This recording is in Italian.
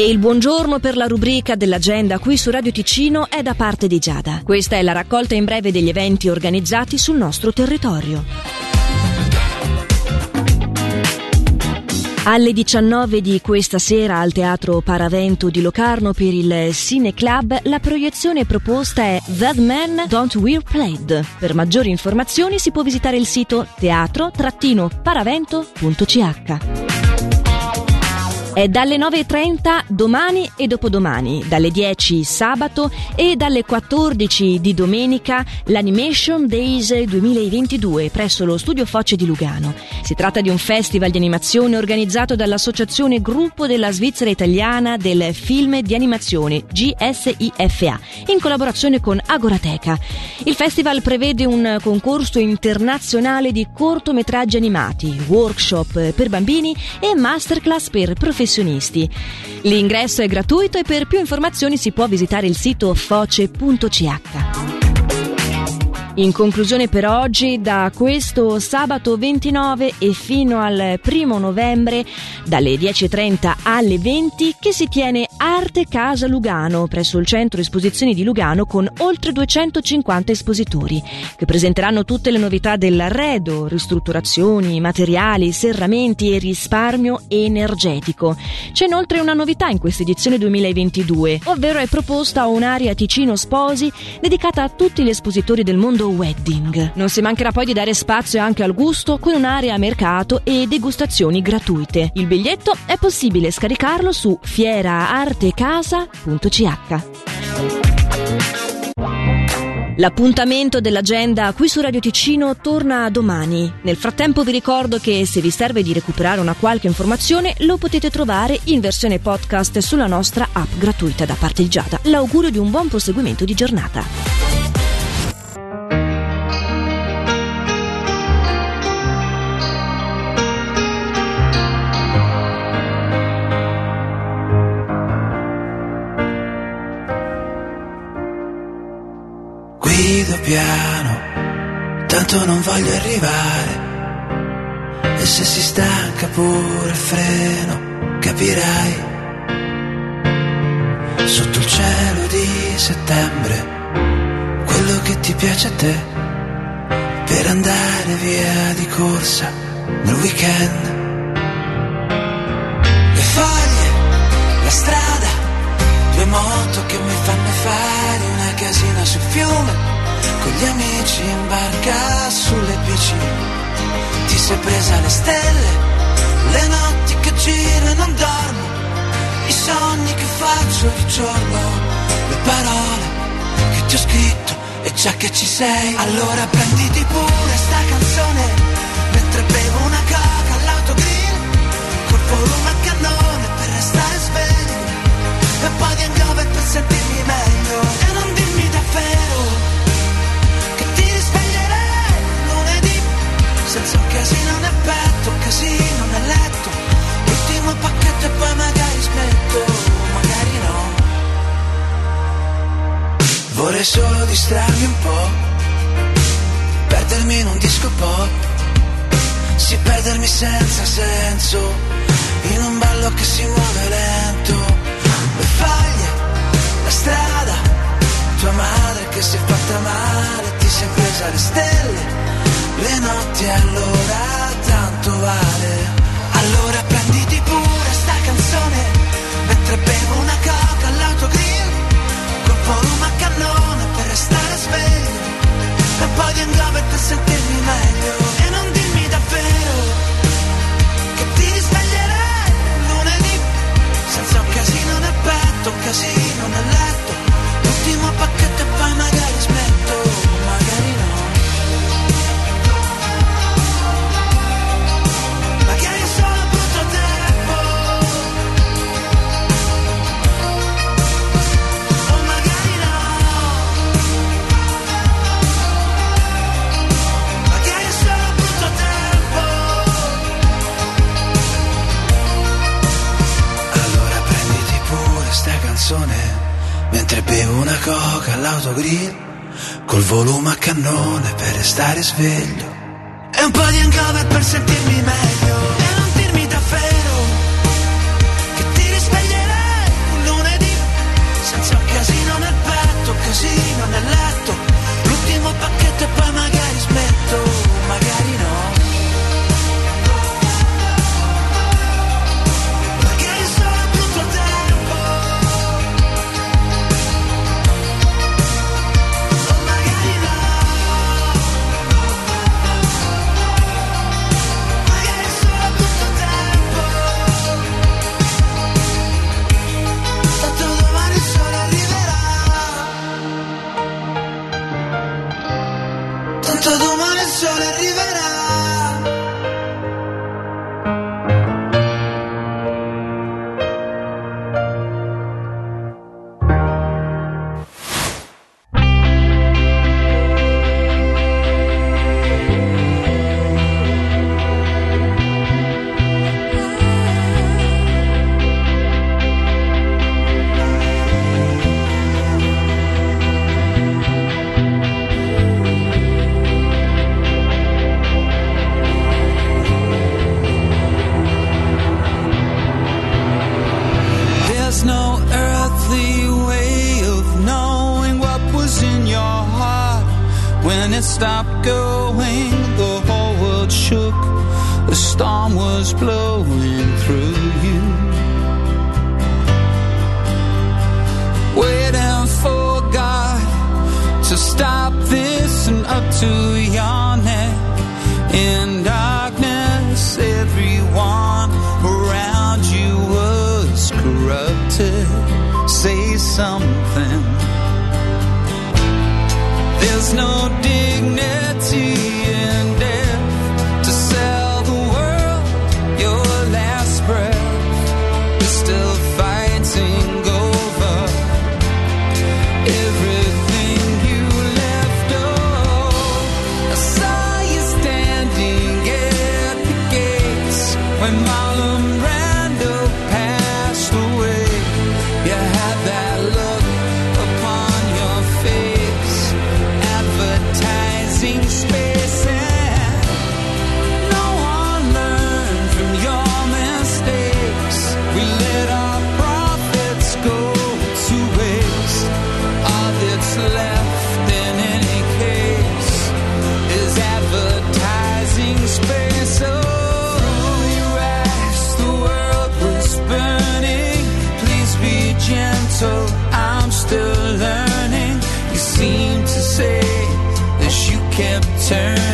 E il buongiorno per la rubrica dell'agenda qui su Radio Ticino è da parte di Giada. Questa è la raccolta in breve degli eventi organizzati sul nostro territorio. Alle 19 di questa sera al Teatro Paravento di Locarno per il Cine Club la proiezione proposta è That Man Don't Wear Plaid. Per maggiori informazioni si può visitare il sito teatro-paravento.ch. È dalle 9.30 domani e dopodomani, dalle 10 sabato e dalle 14 di domenica l'Animation Days 2022 presso lo Studio Foce di Lugano. Si tratta di un festival di animazione organizzato dall'Associazione Gruppo della Svizzera Italiana del Film di Animazione GSIFA in collaborazione con Agorateca. Il festival prevede un concorso internazionale di cortometraggi animati, workshop per bambini e masterclass per professionisti professionisti. L'ingresso è gratuito e per più informazioni si può visitare il sito foce.ch. In conclusione per oggi, da questo sabato 29 e fino al primo novembre, dalle 10.30 alle 20, che si tiene Arte Casa Lugano presso il centro esposizioni di Lugano con oltre 250 espositori, che presenteranno tutte le novità dell'arredo, ristrutturazioni, materiali, serramenti e risparmio energetico. C'è inoltre una novità in questa edizione 2022, ovvero è proposta un'area Ticino Sposi dedicata a tutti gli espositori del mondo wedding. Non si mancherà poi di dare spazio anche al gusto con un'area mercato e degustazioni gratuite. Il biglietto è possibile scaricarlo su fieraartecasa.ch. L'appuntamento dell'agenda qui su Radio Ticino torna domani. Nel frattempo vi ricordo che se vi serve di recuperare una qualche informazione lo potete trovare in versione podcast sulla nostra app gratuita da parte di Giada. L'augurio di un buon proseguimento di giornata. Piano, tanto non voglio arrivare. E se si stanca pure freno, capirai. Sotto il cielo di settembre, quello che ti piace a te, per andare via di corsa nel weekend. Gli amici in barca sulle bici. Ti sei presa le stelle, le notti che giro e non dormo, i sogni che faccio di giorno, le parole che ti ho scritto e già che ci sei, allora prenditi pure sta canzone mentre bevo una coca distrarmi un po', perdermi in un disco pop, sì perdermi senza senso, in un ballo che si muove lento, le faglie, la strada, tua madre che si è fatta male, ti sei presa le stelle le notti allora tanto vale. Allora mentre bevo una coca all'autogrill col volume a cannone per restare sveglio. E un po' di hangover per sentirmi meglio stopped going, the whole world shook. The storm was blowing turn.